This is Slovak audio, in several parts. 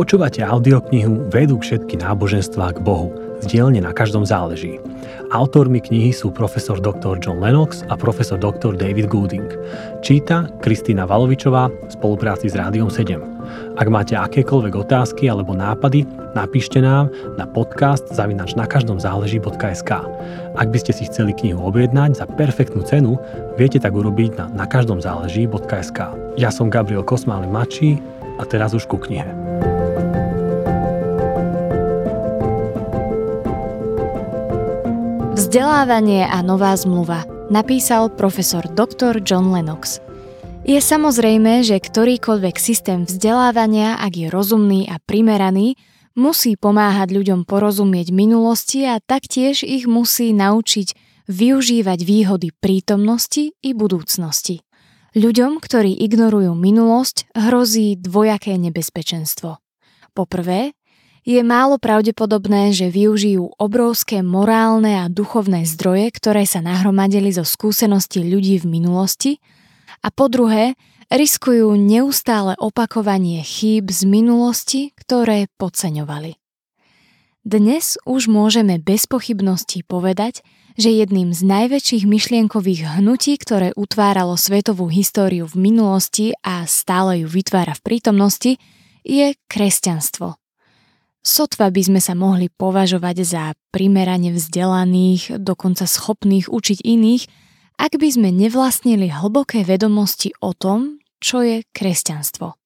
Počúvate audioknihu Vedú všetky náboženstvá k Bohu. Z na každom záleží. Autormi knihy sú profesor dr. John Lennox a profesor dr. David Gooding. Číta Kristýna Valovičová v spolupráci s Rádiom 7. Ak máte akékoľvek otázky alebo nápady, napíšte nám na podcast zavinač na každom záleží.sk. Ak by ste si chceli knihu objednať za perfektnú cenu, viete tak urobiť na nakaždomzáleží.sk. Ja som Gabriel Kosmály Mačí a teraz už ku knihe. Vzdelávanie a nová zmluva napísal profesor dr. John Lennox. Je samozrejme, že ktorýkoľvek systém vzdelávania, ak je rozumný a primeraný, musí pomáhať ľuďom porozumieť minulosti a taktiež ich musí naučiť využívať výhody prítomnosti i budúcnosti. Ľuďom, ktorí ignorujú minulosť, hrozí dvojaké nebezpečenstvo. Poprvé, je málo pravdepodobné, že využijú obrovské morálne a duchovné zdroje, ktoré sa nahromadili zo skúseností ľudí v minulosti a po druhé, riskujú neustále opakovanie chýb z minulosti, ktoré podceňovali. Dnes už môžeme bez pochybností povedať, že jedným z najväčších myšlienkových hnutí, ktoré utváralo svetovú históriu v minulosti a stále ju vytvára v prítomnosti, je kresťanstvo. Sotva by sme sa mohli považovať za primerane vzdelaných, dokonca schopných učiť iných, ak by sme nevlastnili hlboké vedomosti o tom, čo je kresťanstvo.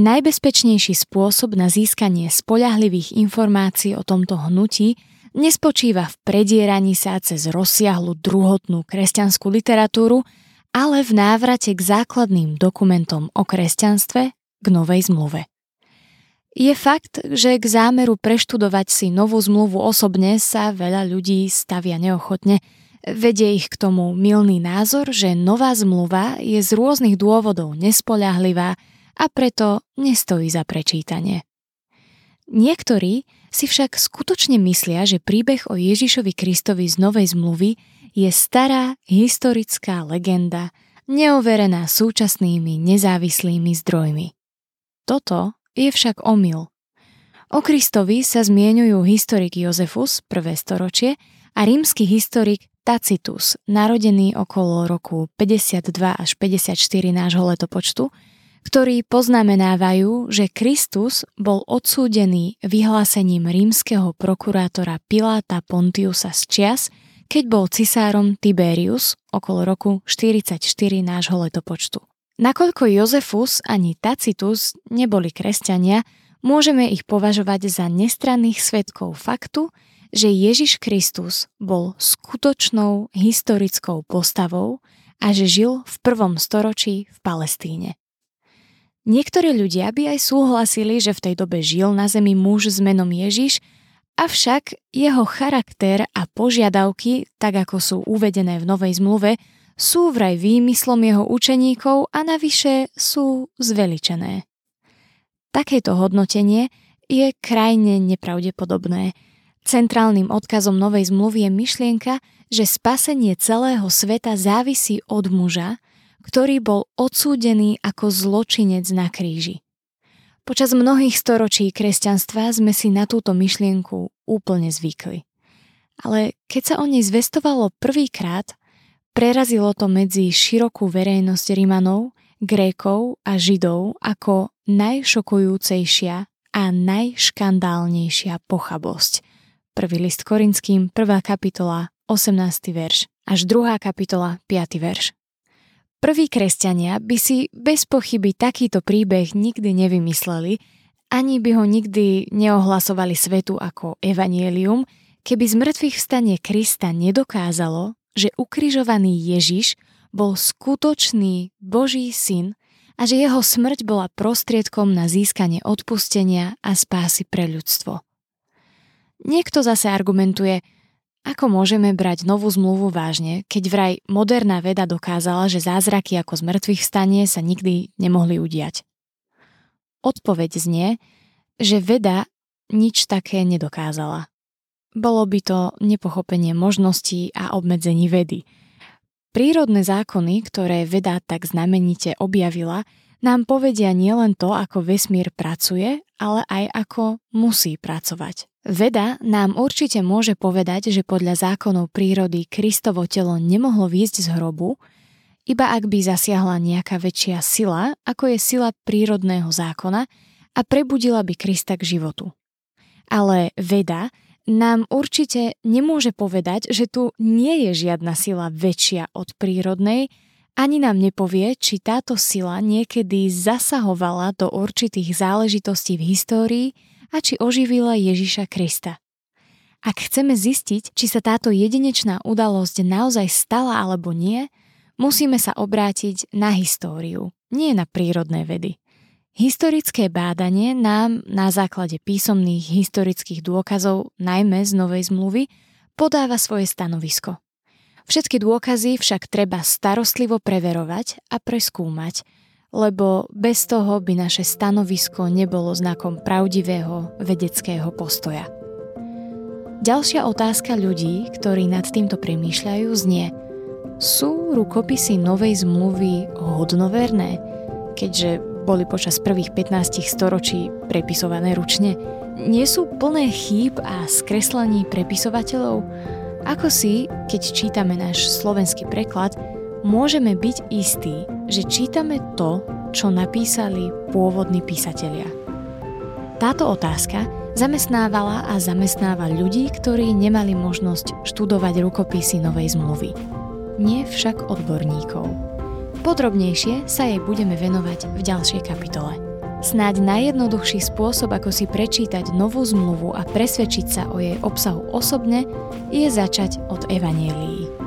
Najbezpečnejší spôsob na získanie spoľahlivých informácií o tomto hnutí nespočíva v predieraní sa cez rozsiahlu druhotnú kresťanskú literatúru, ale v návrate k základným dokumentom o kresťanstve k Novej zmluve. Je fakt, že k zámeru preštudovať si novú zmluvu osobne sa veľa ľudí stavia neochotne, vedie ich k tomu milný názor, že nová zmluva je z rôznych dôvodov nespoľahlivá a preto nestojí za prečítanie. Niektorí si však skutočne myslia, že príbeh o Ježišovi Kristovi z Novej zmluvy je stará historická legenda, neoverená súčasnými nezávislými zdrojmi. Toto je však omyl. O Kristovi sa zmienujú historik Jozefus, prvé storočie, a rímsky historik Tacitus, narodený okolo roku 52 až 54 nášho letopočtu, ktorí poznamenávajú, že Kristus bol odsúdený vyhlásením rímskeho prokurátora Piláta Pontiusa z čias, keď bol cisárom Tiberius okolo roku 44 nášho letopočtu. Nakoľko Jozefus ani Tacitus neboli kresťania, môžeme ich považovať za nestranných svetkov faktu, že Ježiš Kristus bol skutočnou historickou postavou a že žil v prvom storočí v Palestíne. Niektorí ľudia by aj súhlasili, že v tej dobe žil na zemi muž s menom Ježiš, avšak jeho charakter a požiadavky, tak ako sú uvedené v Novej zmluve, sú vraj výmyslom jeho učeníkov a navyše sú zveličené. Takéto hodnotenie je krajne nepravdepodobné. Centrálnym odkazom Novej zmluvy je myšlienka, že spasenie celého sveta závisí od muža, ktorý bol odsúdený ako zločinec na kríži. Počas mnohých storočí kresťanstva sme si na túto myšlienku úplne zvykli. Ale keď sa o nej zvestovalo prvýkrát, Prerazilo to medzi širokú verejnosť Rimanov, Grékov a Židov ako najšokujúcejšia a najškandálnejšia pochabosť. Prvý list Korinským, 1. kapitola, 18. verš, až 2. kapitola, 5. verš. Prví kresťania by si bez pochyby takýto príbeh nikdy nevymysleli, ani by ho nikdy neohlasovali svetu ako evanielium, keby z mŕtvych vstanie Krista nedokázalo, že ukrižovaný Ježiš bol skutočný Boží syn a že jeho smrť bola prostriedkom na získanie odpustenia a spásy pre ľudstvo. Niekto zase argumentuje, ako môžeme brať novú zmluvu vážne, keď vraj moderná veda dokázala, že zázraky ako z stanie sa nikdy nemohli udiať. Odpoveď znie, že veda nič také nedokázala. Bolo by to nepochopenie možností a obmedzení vedy. Prírodné zákony, ktoré veda tak znamenite objavila, nám povedia nielen to, ako vesmír pracuje, ale aj ako musí pracovať. Veda nám určite môže povedať, že podľa zákonov prírody Kristovo telo nemohlo výjsť z hrobu, iba ak by zasiahla nejaká väčšia sila, ako je sila prírodného zákona a prebudila by Krista k životu. Ale veda nám určite nemôže povedať, že tu nie je žiadna sila väčšia od prírodnej, ani nám nepovie, či táto sila niekedy zasahovala do určitých záležitostí v histórii a či oživila Ježiša Krista. Ak chceme zistiť, či sa táto jedinečná udalosť naozaj stala alebo nie, musíme sa obrátiť na históriu, nie na prírodné vedy. Historické bádanie nám na základe písomných historických dôkazov, najmä z Novej zmluvy, podáva svoje stanovisko. Všetky dôkazy však treba starostlivo preverovať a preskúmať, lebo bez toho by naše stanovisko nebolo znakom pravdivého vedeckého postoja. Ďalšia otázka ľudí, ktorí nad týmto premýšľajú, znie Sú rukopisy Novej zmluvy hodnoverné, keďže boli počas prvých 15 storočí prepisované ručne? Nie sú plné chýb a skreslení prepisovateľov? Ako si, keď čítame náš slovenský preklad, môžeme byť istí, že čítame to, čo napísali pôvodní písatelia? Táto otázka zamestnávala a zamestnáva ľudí, ktorí nemali možnosť študovať rukopisy Novej zmluvy. Nie však odborníkov. Podrobnejšie sa jej budeme venovať v ďalšej kapitole. Snáď najjednoduchší spôsob, ako si prečítať novú zmluvu a presvedčiť sa o jej obsahu osobne, je začať od Evanielii.